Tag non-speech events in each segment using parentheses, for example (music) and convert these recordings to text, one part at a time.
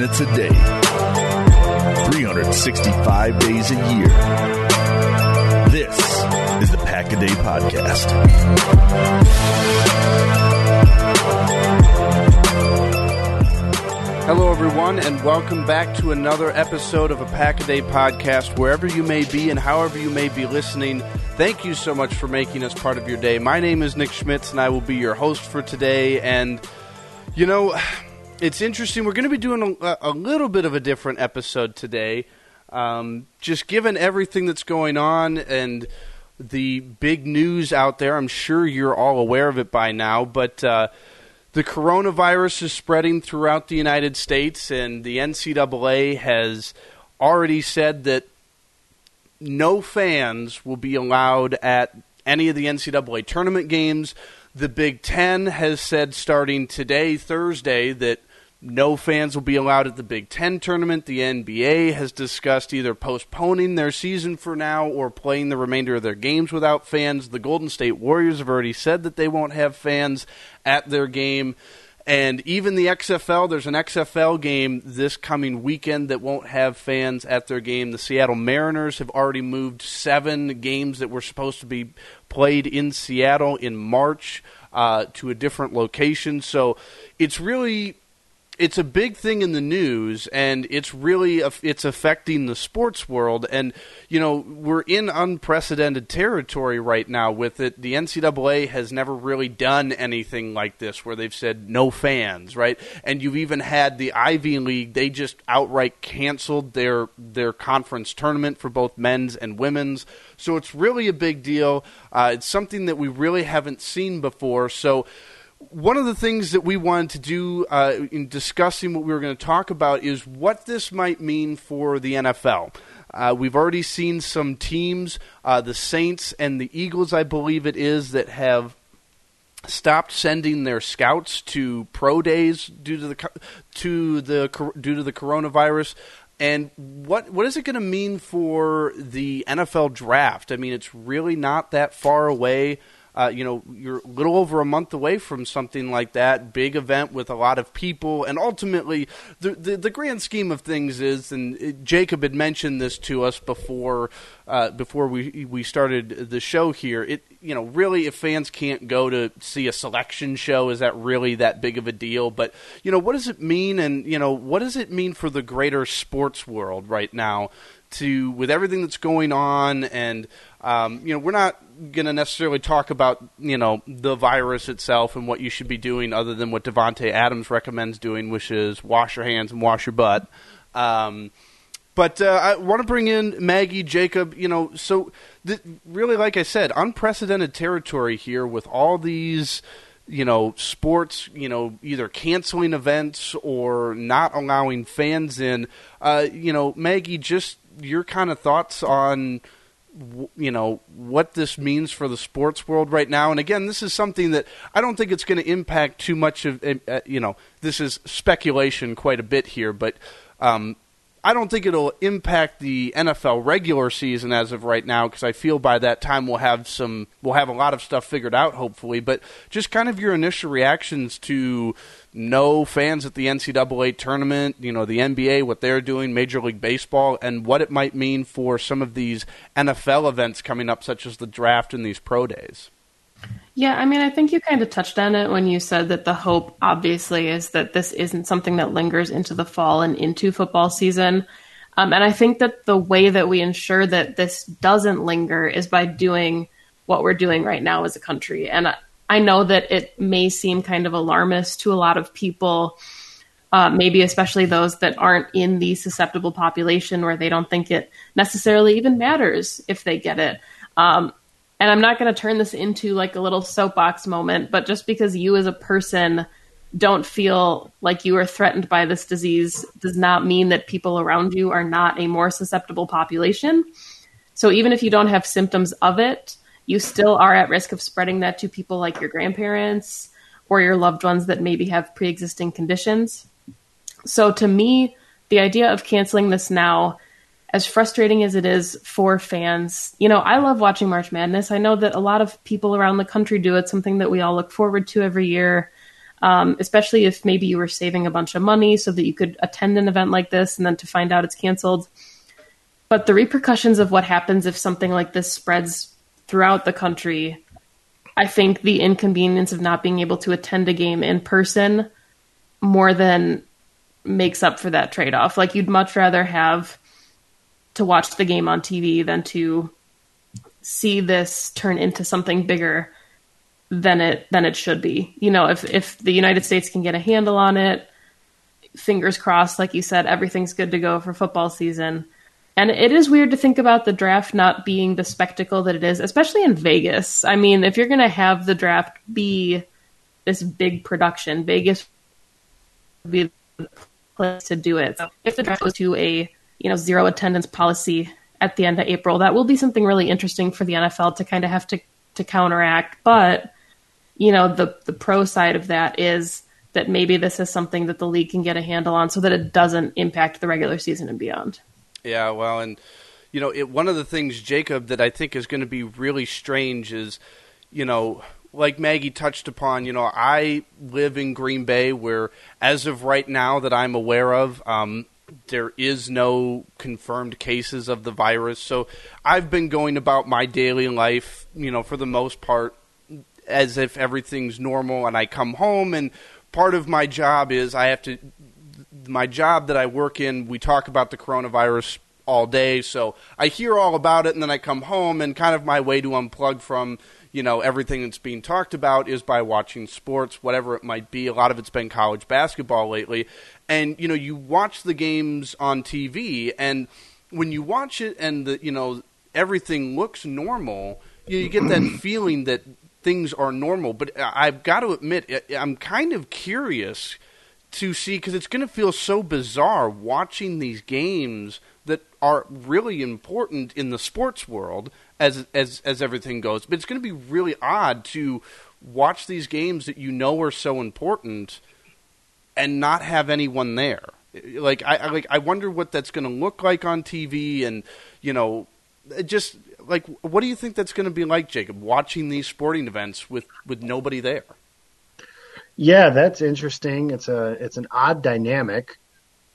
minutes a day, 365 days a year. This is the Pack a Day Podcast. Hello, everyone, and welcome back to another episode of a Pack a Day podcast. Wherever you may be and however you may be listening, thank you so much for making us part of your day. My name is Nick Schmitz, and I will be your host for today. And, you know, it's interesting. We're going to be doing a, a little bit of a different episode today. Um, just given everything that's going on and the big news out there, I'm sure you're all aware of it by now, but. Uh, the coronavirus is spreading throughout the United States, and the NCAA has already said that no fans will be allowed at any of the NCAA tournament games. The Big Ten has said starting today, Thursday, that no fans will be allowed at the Big Ten tournament. The NBA has discussed either postponing their season for now or playing the remainder of their games without fans. The Golden State Warriors have already said that they won't have fans at their game. And even the XFL, there's an XFL game this coming weekend that won't have fans at their game. The Seattle Mariners have already moved seven games that were supposed to be played in Seattle in March uh, to a different location. So it's really it's a big thing in the news, and it's really it's affecting the sports world. And you know, we're in unprecedented territory right now with it. The NCAA has never really done anything like this, where they've said no fans, right? And you've even had the Ivy League; they just outright canceled their their conference tournament for both men's and women's. So it's really a big deal. Uh, it's something that we really haven't seen before. So one of the things that we wanted to do uh, in discussing what we were going to talk about is what this might mean for the NFL. Uh, we've already seen some teams, uh, the Saints and the Eagles, I believe it is, that have stopped sending their scouts to pro days due to the to the due to the coronavirus. And what what is it going to mean for the NFL draft? I mean, it's really not that far away. Uh, you know, you're a little over a month away from something like that, big event with a lot of people, and ultimately, the the, the grand scheme of things is, and it, Jacob had mentioned this to us before uh, before we we started the show here. It you know, really, if fans can't go to see a selection show, is that really that big of a deal? But you know, what does it mean, and you know, what does it mean for the greater sports world right now? To with everything that's going on and um, you know, we're not going to necessarily talk about you know the virus itself and what you should be doing, other than what Davante Adams recommends doing, which is wash your hands and wash your butt. Um, but uh, I want to bring in Maggie Jacob. You know, so th- really, like I said, unprecedented territory here with all these you know, sports, you know, either canceling events or not allowing fans in. Uh, you know, Maggie, just your kind of thoughts on you know what this means for the sports world right now and again this is something that i don't think it's going to impact too much of uh, you know this is speculation quite a bit here but um, I don't think it'll impact the NFL regular season as of right now because I feel by that time we'll have some we'll have a lot of stuff figured out hopefully. But just kind of your initial reactions to no fans at the NCAA tournament, you know, the NBA, what they're doing, Major League Baseball, and what it might mean for some of these NFL events coming up, such as the draft and these pro days. Yeah, I mean, I think you kind of touched on it when you said that the hope, obviously, is that this isn't something that lingers into the fall and into football season. Um, and I think that the way that we ensure that this doesn't linger is by doing what we're doing right now as a country. And I, know that it may seem kind of alarmist to a lot of people, uh, maybe especially those that aren't in the susceptible population where they don't think it necessarily even matters if they get it. Um, and I'm not going to turn this into like a little soapbox moment, but just because you as a person don't feel like you are threatened by this disease does not mean that people around you are not a more susceptible population. So even if you don't have symptoms of it, you still are at risk of spreading that to people like your grandparents or your loved ones that maybe have pre existing conditions. So to me, the idea of canceling this now as frustrating as it is for fans, you know, I love watching March Madness. I know that a lot of people around the country do. It's something that we all look forward to every year. um, especially if maybe you were saving a bunch of money so that you could attend an event like this and then to find out it's canceled. But the repercussions of what happens if something like this spreads throughout the country, I think the inconvenience of not being able to attend a game in person more than makes up for that trade off. Like you'd much rather have to watch the game on TV than to see this turn into something bigger than it than it should be. You know, if if the United States can get a handle on it, fingers crossed, like you said, everything's good to go for football season. And it is weird to think about the draft not being the spectacle that it is, especially in Vegas. I mean, if you're going to have the draft be this big production, Vegas would be the place to do it. So if the draft goes to a you know zero attendance policy at the end of April, that will be something really interesting for the NFL to kind of have to to counteract. But you know, the the pro side of that is that maybe this is something that the league can get a handle on so that it doesn't impact the regular season and beyond. Yeah, well, and you know, it, one of the things, Jacob, that I think is going to be really strange is, you know, like Maggie touched upon, you know, I live in Green Bay, where as of right now that I'm aware of, um, there is no confirmed cases of the virus. So I've been going about my daily life, you know, for the most part, as if everything's normal and I come home and part of my job is I have to my job that I work in we talk about the coronavirus all day so I hear all about it and then I come home and kind of my way to unplug from you know everything that's being talked about is by watching sports whatever it might be a lot of it's been college basketball lately and you know you watch the games on TV and when you watch it and the you know everything looks normal you, you get that (clears throat) feeling that things are normal. But I've got to admit, I'm kind of curious to see because it's going to feel so bizarre watching these games that are really important in the sports world as as as everything goes. But it's going to be really odd to watch these games that you know are so important and not have anyone there. Like I, I like I wonder what that's going to look like on TV and you know just like what do you think that's going to be like, Jacob? Watching these sporting events with with nobody there. Yeah, that's interesting. It's a it's an odd dynamic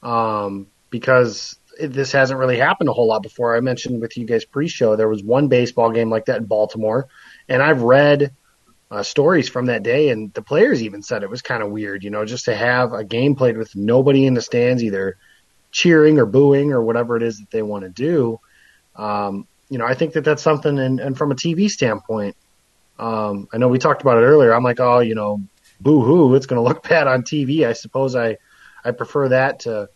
um, because it, this hasn't really happened a whole lot before. I mentioned with you guys pre-show there was one baseball game like that in Baltimore, and I've read uh, stories from that day, and the players even said it was kind of weird, you know, just to have a game played with nobody in the stands, either cheering or booing or whatever it is that they want to do. Um, you know, I think that that's something, and, and from a TV standpoint, um, I know we talked about it earlier. I'm like, oh, you know, boo hoo, it's going to look (laughs) bad on TV. I suppose I, I prefer that to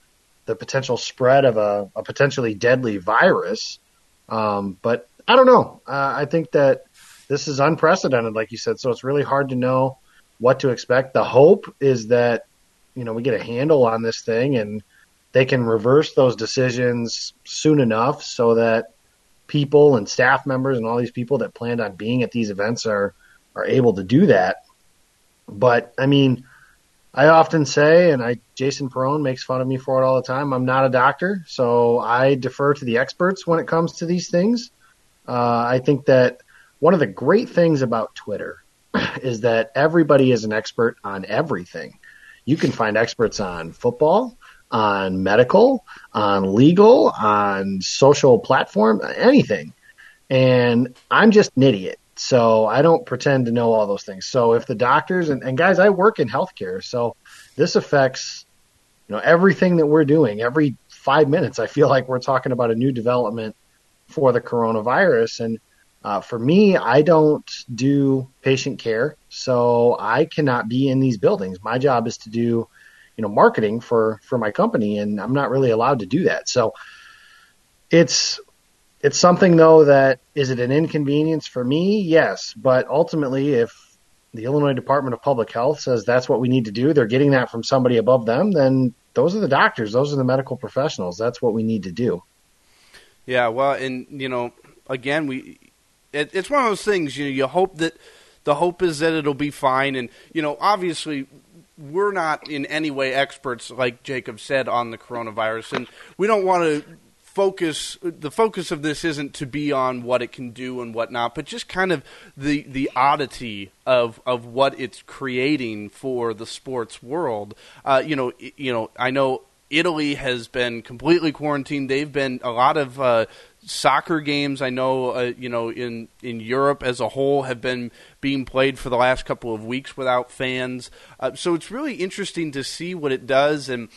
the potential spread of a, a potentially deadly virus. Um, but I don't know. Uh, I think that this is unprecedented, like you said. So it's really hard to know what to expect. The hope is that, you know, we get a handle on this thing and they can reverse those decisions soon enough so that people and staff members and all these people that planned on being at these events are are able to do that. But I mean, I often say, and I Jason Perone makes fun of me for it all the time. I'm not a doctor, so I defer to the experts when it comes to these things. Uh, I think that one of the great things about Twitter (clears throat) is that everybody is an expert on everything. You can find experts on football, on medical, on legal, on social platform, anything. And I'm just an idiot. So I don't pretend to know all those things. So if the doctors and, and guys, I work in healthcare, so this affects you know everything that we're doing. Every five minutes, I feel like we're talking about a new development for the coronavirus. And uh, for me, I don't do patient care, so I cannot be in these buildings. My job is to do you know marketing for for my company and I'm not really allowed to do that. So it's it's something though that is it an inconvenience for me? Yes, but ultimately if the Illinois Department of Public Health says that's what we need to do, they're getting that from somebody above them, then those are the doctors, those are the medical professionals. That's what we need to do. Yeah, well, and you know, again, we it, it's one of those things. You know, you hope that the hope is that it'll be fine, and you know, obviously, we're not in any way experts, like Jacob said, on the coronavirus, and we don't want to focus the focus of this isn't to be on what it can do and whatnot, but just kind of the the oddity of of what it's creating for the sports world. Uh, you know, you know, I know Italy has been completely quarantined. They've been a lot of uh, soccer games. I know, uh, you know, in in Europe as a whole have been being played for the last couple of weeks without fans. Uh, so it's really interesting to see what it does. And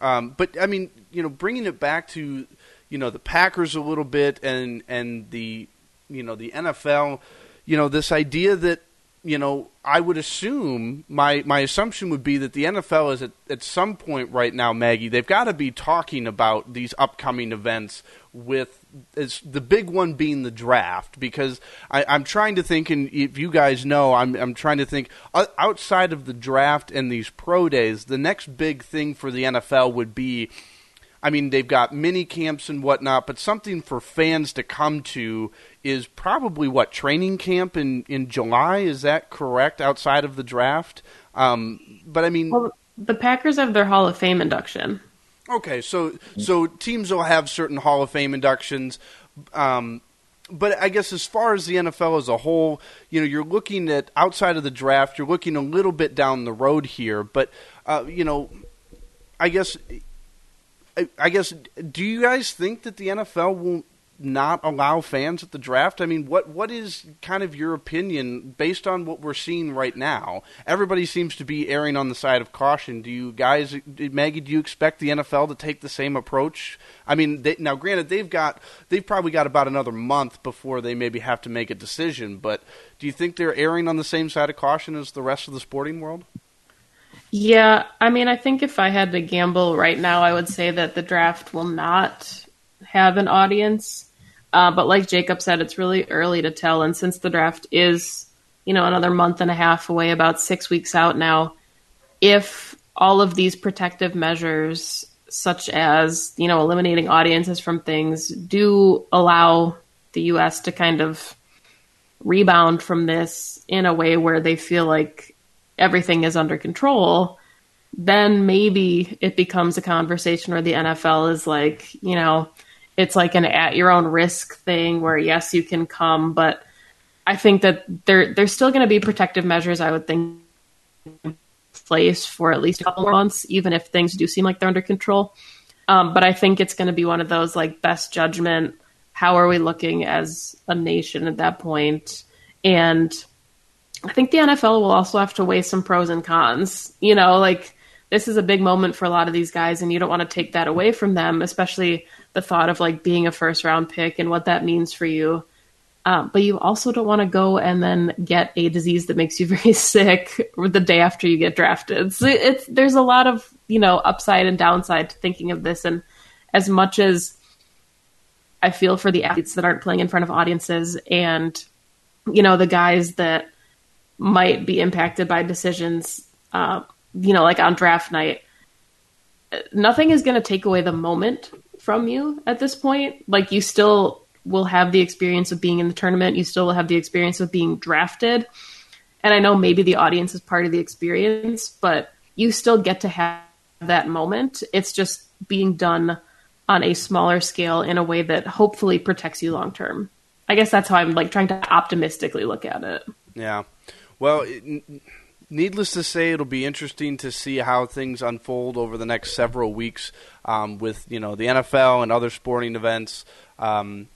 um, but I mean, you know, bringing it back to you know the Packers a little bit and and the you know the NFL. You know, this idea that you know, I would assume my my assumption would be that the NFL is at, at some point right now, Maggie, they've got to be talking about these upcoming events with the big one being the draft because I, am trying to think, and if you guys know, I'm I'm trying to think outside of the draft and these pro days, the next big thing for the NFL would be I mean, they've got mini camps and whatnot, but something for fans to come to is probably what training camp in in July. Is that correct? Outside of the draft, um, but I mean, well, the Packers have their Hall of Fame induction. Okay, so so teams will have certain Hall of Fame inductions. Um, but I guess as far as the NFL as a whole, you know, you're looking at outside of the draft, you're looking a little bit down the road here. But uh, you know, I guess I, guess, do you guys think that the NFL will not allow fans at the draft? I mean, what what is kind of your opinion based on what we're seeing right now? Everybody seems to be erring on the side of caution. Do you guys, Maggie, do you expect the NFL to take the same approach? I mean, they, now granted, they've got they've probably got about another month before they maybe have to make a decision. But do you think they're erring on the same side of caution as the rest of the sporting world? Yeah, I mean, I think if I had to gamble right now, I would say that the draft will not have an audience. Uh, but like Jacob said, it's really early to tell. And since the draft is, you know, another month and a half away, about six weeks out now, if all of these protective measures, such as, you know, eliminating audiences from things, do allow the U.S. to kind of rebound from this in a way where they feel like everything is under control, then maybe it becomes a conversation where the NFL is like, you know, it's like an at your own risk thing where yes, you can come, but I think that there there's still going to be protective measures. I would think place for at least a couple months, even if things do seem like they're under control. Um, but I think it's going to be one of those like best judgment. How are we looking as a nation at that point? And I think the NFL will also have to weigh some pros and cons. You know, like this is a big moment for a lot of these guys, and you don't want to take that away from them, especially the thought of like being a first round pick and what that means for you. Um, but you also don't want to go and then get a disease that makes you (laughs) very sick the day after you get drafted. So it's there's a lot of you know upside and downside to thinking of this, and as much as I feel for the athletes that aren't playing in front of audiences and you know the guys that might be impacted by decisions, uh, you know, like on draft night. Nothing is going to take away the moment from you at this point. Like you still will have the experience of being in the tournament. You still will have the experience of being drafted. And I know maybe the audience is part of the experience, but you still get to have that moment. It's just being done on a smaller scale in a way that hopefully protects you long term. I guess that's how I'm like trying to optimistically look at it. Yeah. Well, it, needless to say, it'll be interesting to see how things unfold over the next several weeks um, with you know the NFL and other sporting events. Um,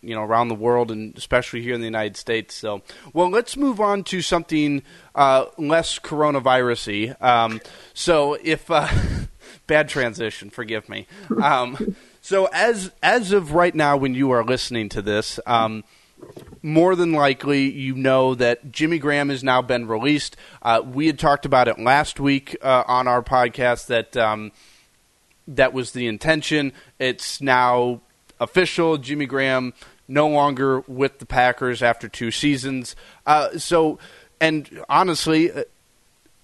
you know, around the world and especially here in the United States. So, well, let's move on to something uh, less coronavirusy. Um, so, if uh, (laughs) bad transition, forgive me. Um, so, as as of right now, when you are listening to this, um, more than likely, you know that Jimmy Graham has now been released. Uh, we had talked about it last week uh, on our podcast that um, that was the intention. It's now official. Jimmy Graham no longer with the Packers after two seasons. Uh, so, and honestly,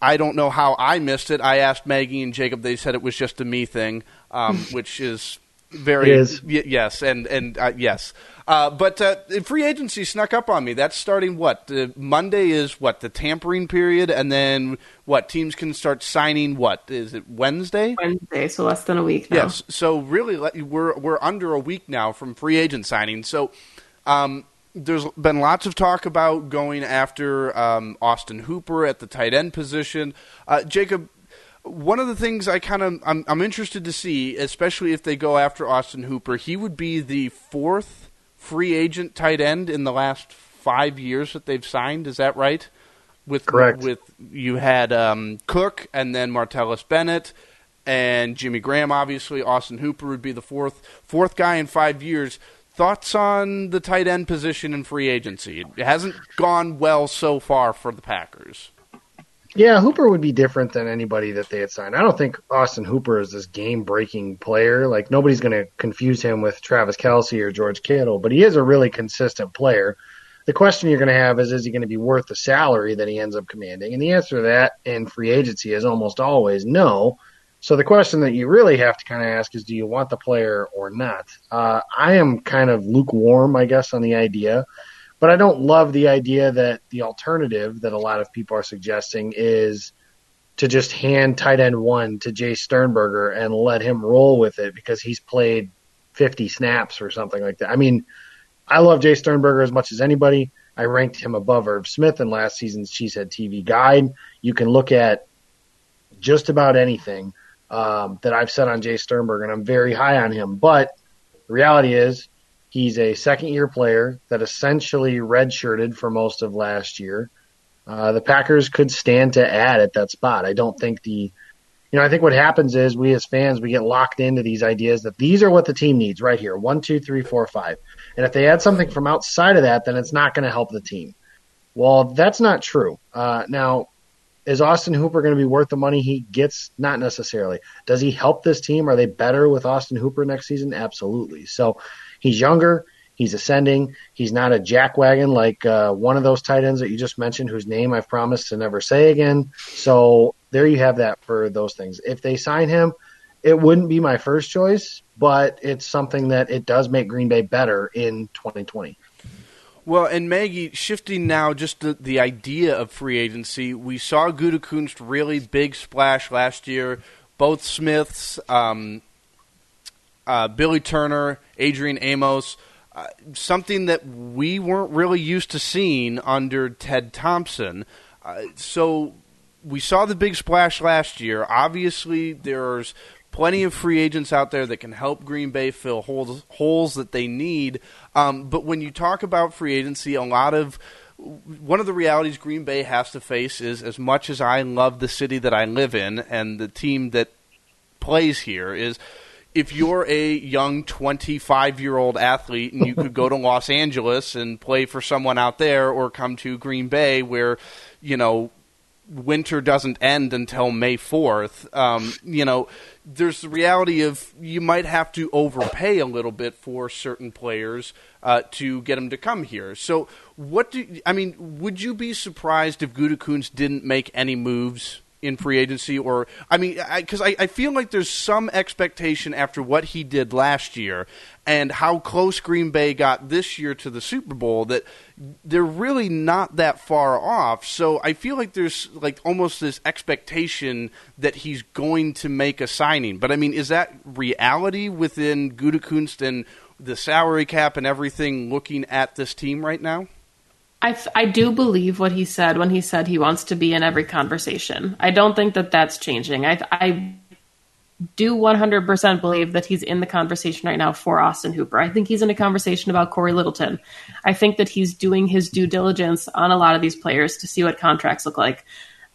I don't know how I missed it. I asked Maggie and Jacob. They said it was just a me thing, um, (laughs) which is Very It is. y- yes, and and uh, yes. Uh, but uh, free agency snuck up on me. That's starting what uh, Monday is what the tampering period, and then what teams can start signing. What is it Wednesday? Wednesday, so less than a week now. Yes. So really, le- we're we're under a week now from free agent signing. So um, there's been lots of talk about going after um, Austin Hooper at the tight end position. Uh, Jacob, one of the things I kind of I'm, I'm interested to see, especially if they go after Austin Hooper, he would be the fourth free agent tight end in the last five years that they've signed. Is that right? With Correct. With you had um, Cook and then Martellus Bennett and Jimmy Graham. Obviously, Austin Hooper would be the fourth fourth guy in five years. Thoughts on the tight end position in free agency? It hasn't gone well so far for the Packers. Yeah, Hooper would be different than anybody that they had signed. I don't think Austin Hooper is this game breaking player. Like nobody's going to confuse him with Travis Kelce or George Kittle, but he is a really consistent player. The question you're going to have is, is he going to be worth the salary that he ends up commanding? And the answer to that in free agency is almost always no. So the question that you really have to kind of ask is, do you want the player or not? Uh, I am kind of lukewarm, I guess, on the idea. But I don't love the idea that the alternative that a lot of people are suggesting is to just hand tight end one to Jace Sternberger and let him roll with it because he's played 50 snaps or something like that. I mean, I love Jace Sternberger as much as anybody. I ranked him above Herb Smith in last season's Cheesehead TV guide. You can look at just about anything um, that I've said on Jace Sternberger, and I'm very high on him. But the reality is, he's a second year player that essentially redshirted for most of last year. Uh, the Packers could stand to add at that spot. I don't think the, you know, I think what happens is we as fans, we get locked into these ideas that these are what the team needs right here. One, two, three, four, five. And if they add something from outside of that, then it's not going to help the team. Well, that's not true. Uh, now, is Austin Hooper going to be worth the money he gets? Not necessarily. Does he help this team? Are they better with Austin Hooper next season? Absolutely. So he's younger. He's ascending. He's not a jackwagon like uh, one of those tight ends that you just mentioned, whose name I've promised to never say again. So there you have that for those things. If they sign him, it wouldn't be my first choice, but it's something that it does make Green Bay better in 2020. Well, and Maggie, shifting now just the, the idea of free agency, we saw Gutekunst really big splash last year. Both Smiths, um, uh, Billy Turner, Adrian Amos, uh, something that we weren't really used to seeing under Ted Thompson. Uh, so we saw the big splash last year. Obviously, there's plenty of free agents out there that can help Green Bay fill holes, holes that they need. Um, but when you talk about free agency, a lot of one of the realities Green Bay has to face is as much as I love the city that I live in and the team that plays here is if you're a young 25 year old athlete and you could go to (laughs) Los Angeles and play for someone out there or come to Green Bay where you know winter doesn't end until May 4th, um, you know, there's the reality of you might have to overpay a little bit for certain players uh, to get them to come here. So, what do I mean? Would you be surprised if Gutekunst didn't make any moves in free agency? Or I mean, because I, I, I feel like there's some expectation after what he did last year and how close Green Bay got this year to the Super Bowl that they're really not that far off. So I feel like there's like almost this expectation that he's going to make a signing. But I mean, is that reality within Gutekunst and the salary cap and everything looking at this team right now? I, I do believe what he said when he said he wants to be in every conversation. I don't think that that's changing. I, I do 100% believe that he's in the conversation right now for Austin Hooper. I think he's in a conversation about Cory Littleton. I think that he's doing his due diligence on a lot of these players to see what contracts look like.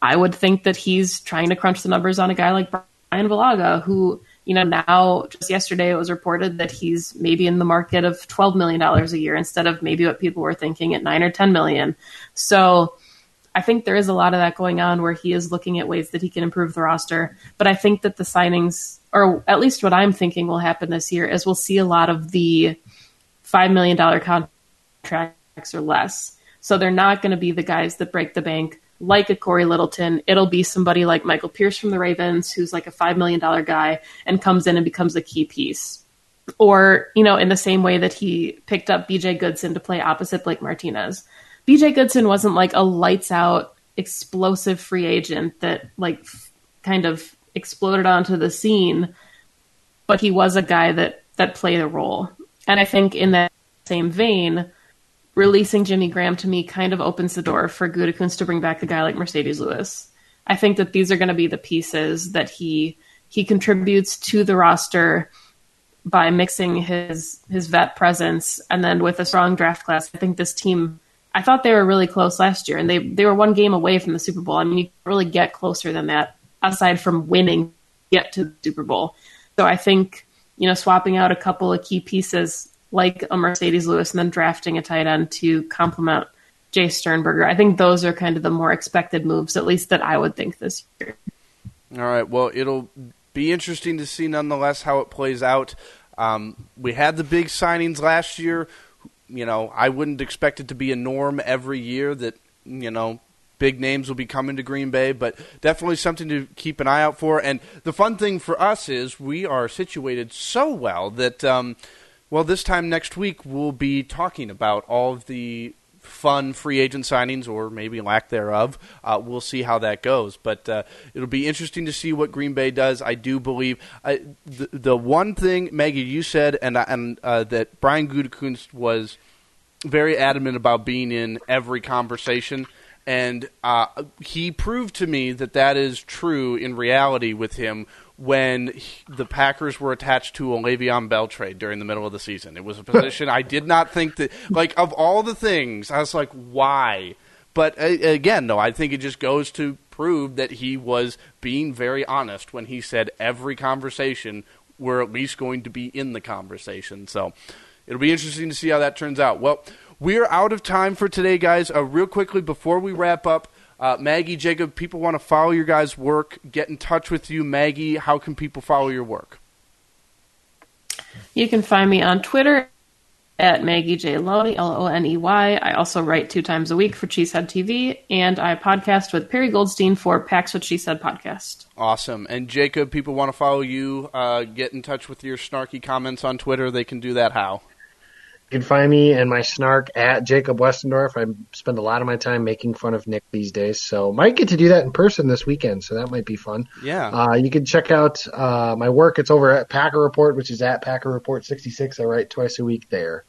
I would think that he's trying to crunch the numbers on a guy like Bryan Bulaga, who, you know, now just yesterday it was reported that he's maybe in the market of $12 million a year instead of maybe what people were thinking at 9 or 10 million. So, I think there is a lot of that going on where he is looking at ways that he can improve the roster. But I think that the signings, or at least what I'm thinking will happen this year, is we'll see a lot of the $5 million contracts or less. So they're not going to be the guys that break the bank like a Cory Littleton. It'll be somebody like Michael Pierce from the Ravens, who's like a $5 million guy and comes in and becomes a key piece. or you know, in the same way that he picked up B.J. Goodson to play opposite Blake Martinez. B.J. Goodson wasn't like a lights out explosive free agent that like f- kind of exploded onto the scene, but he was a guy that that played a role. And I think in that same vein, releasing Jimmy Graham to me kind of opens the door for Gutekunst to bring back a guy like Marcedes Lewis. I think that these are going to be the pieces that he he contributes to the roster by mixing his his vet presence and then with a strong draft class. I think this team I thought they were really close last year and they they were one game away from the Super Bowl. I mean, you really get closer than that aside from winning get to the Super Bowl. So I think, you know, swapping out a couple of key pieces like a Marcedes Lewis and then drafting a tight end to complement Jace Sternberger. I think those are kind of the more expected moves, at least that I would think this year. All right. Well, it'll be interesting to see nonetheless how it plays out. Um, we had the big signings last year. You know, I wouldn't expect it to be a norm every year that, you know, big names will be coming to Green Bay, but definitely something to keep an eye out for. And the fun thing for us is we are situated so well that, um, well, this time next week we'll be talking about all of the fun free agent signings or maybe lack thereof. Uh, we'll see how that goes, but uh, it'll be interesting to see what Green Bay does. I do believe uh, the, the one thing Maggie you said and and uh, that Brian Gutekunst was very adamant about being in every conversation and uh, he proved to me that that is true in reality with him when he, the Packers were attached to a Le'Veon Bell trade during the middle of the season. It was a position I did not think that, like, of all the things, I was like, why? But uh, again, though, I think it just goes to prove that he was being very honest when he said every conversation we're at least going to be in the conversation. So it'll be interesting to see how that turns out. Well, we are out of time for today, guys. Uh, real quickly, before we wrap up, uh, Maggie, Jacob, people want to follow your guys' work, get in touch with you. Maggie, how can people follow your work? You can find me on Twitter at Maggie J. Loney, L O N E Y. I also write two times a week for Cheesehead TV, and I podcast with Perry Goldstein for Packs What She Said podcast. Awesome. And Jacob, people want to follow you, uh, get in touch with your snarky comments on Twitter. They can do that how? You can find me and my snark at Jacob Westendorf. I spend a lot of my time making fun of Nick these days, so might get to do that in person this weekend. So that might be fun. Yeah. Uh, you can check out uh, my work. It's over at Packer Report, which is at Packer Report 66. I write twice a week there.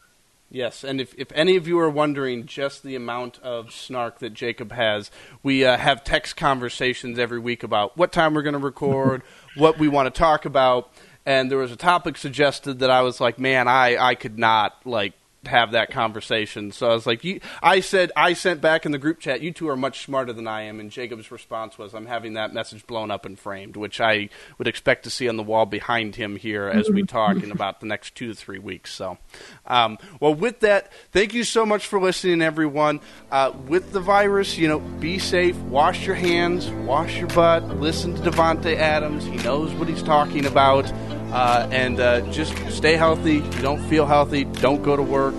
Yes, and if, if any of you are wondering just the amount of snark that Jacob has, we uh, have text conversations every week about what time we're going to record, (laughs) what we want to talk about and there was a topic suggested that I was like, man, I, I could not like have that conversation. So I was like, I said, I sent back in the group chat, you two are much smarter than I am. And Jacob's response was, I'm having that message blown up and framed, which I would expect to see on the wall behind him here as we talk in about the next two to three weeks. So, um, well, with that, thank you so much for listening, everyone. Uh, with the virus, you know, be safe, wash your hands, wash your butt, listen to Davante Adams. He knows what he's talking about. Uh, and uh, just stay healthy. Don't feel healthy. Don't go to work.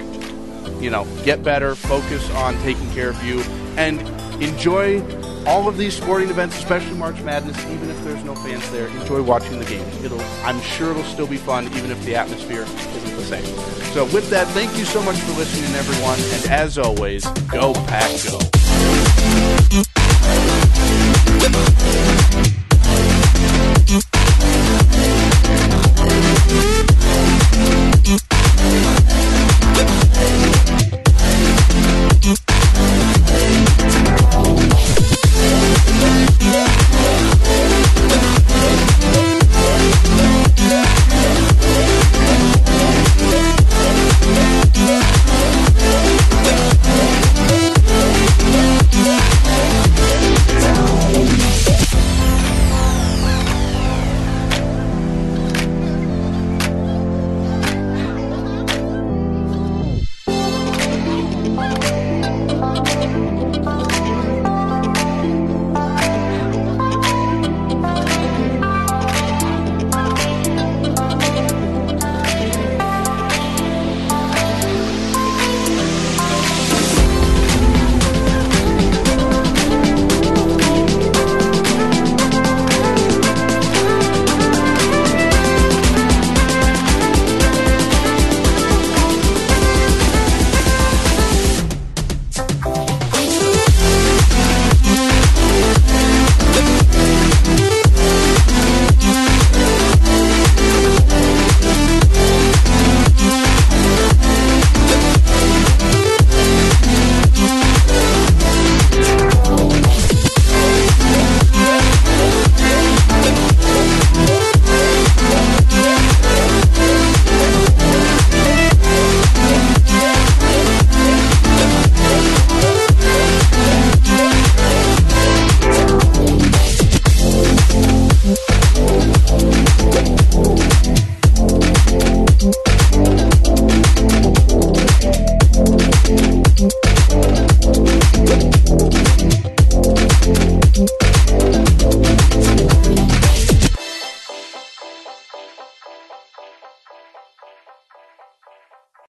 You know, get better. Focus on taking care of you and enjoy all of these sporting events, especially March Madness. Even if there's no fans there, enjoy watching the games. It'll, I'm sure it'll still be fun, even if the atmosphere isn't the same. So, with that, thank you so much for listening, everyone. And as always, go pack, go.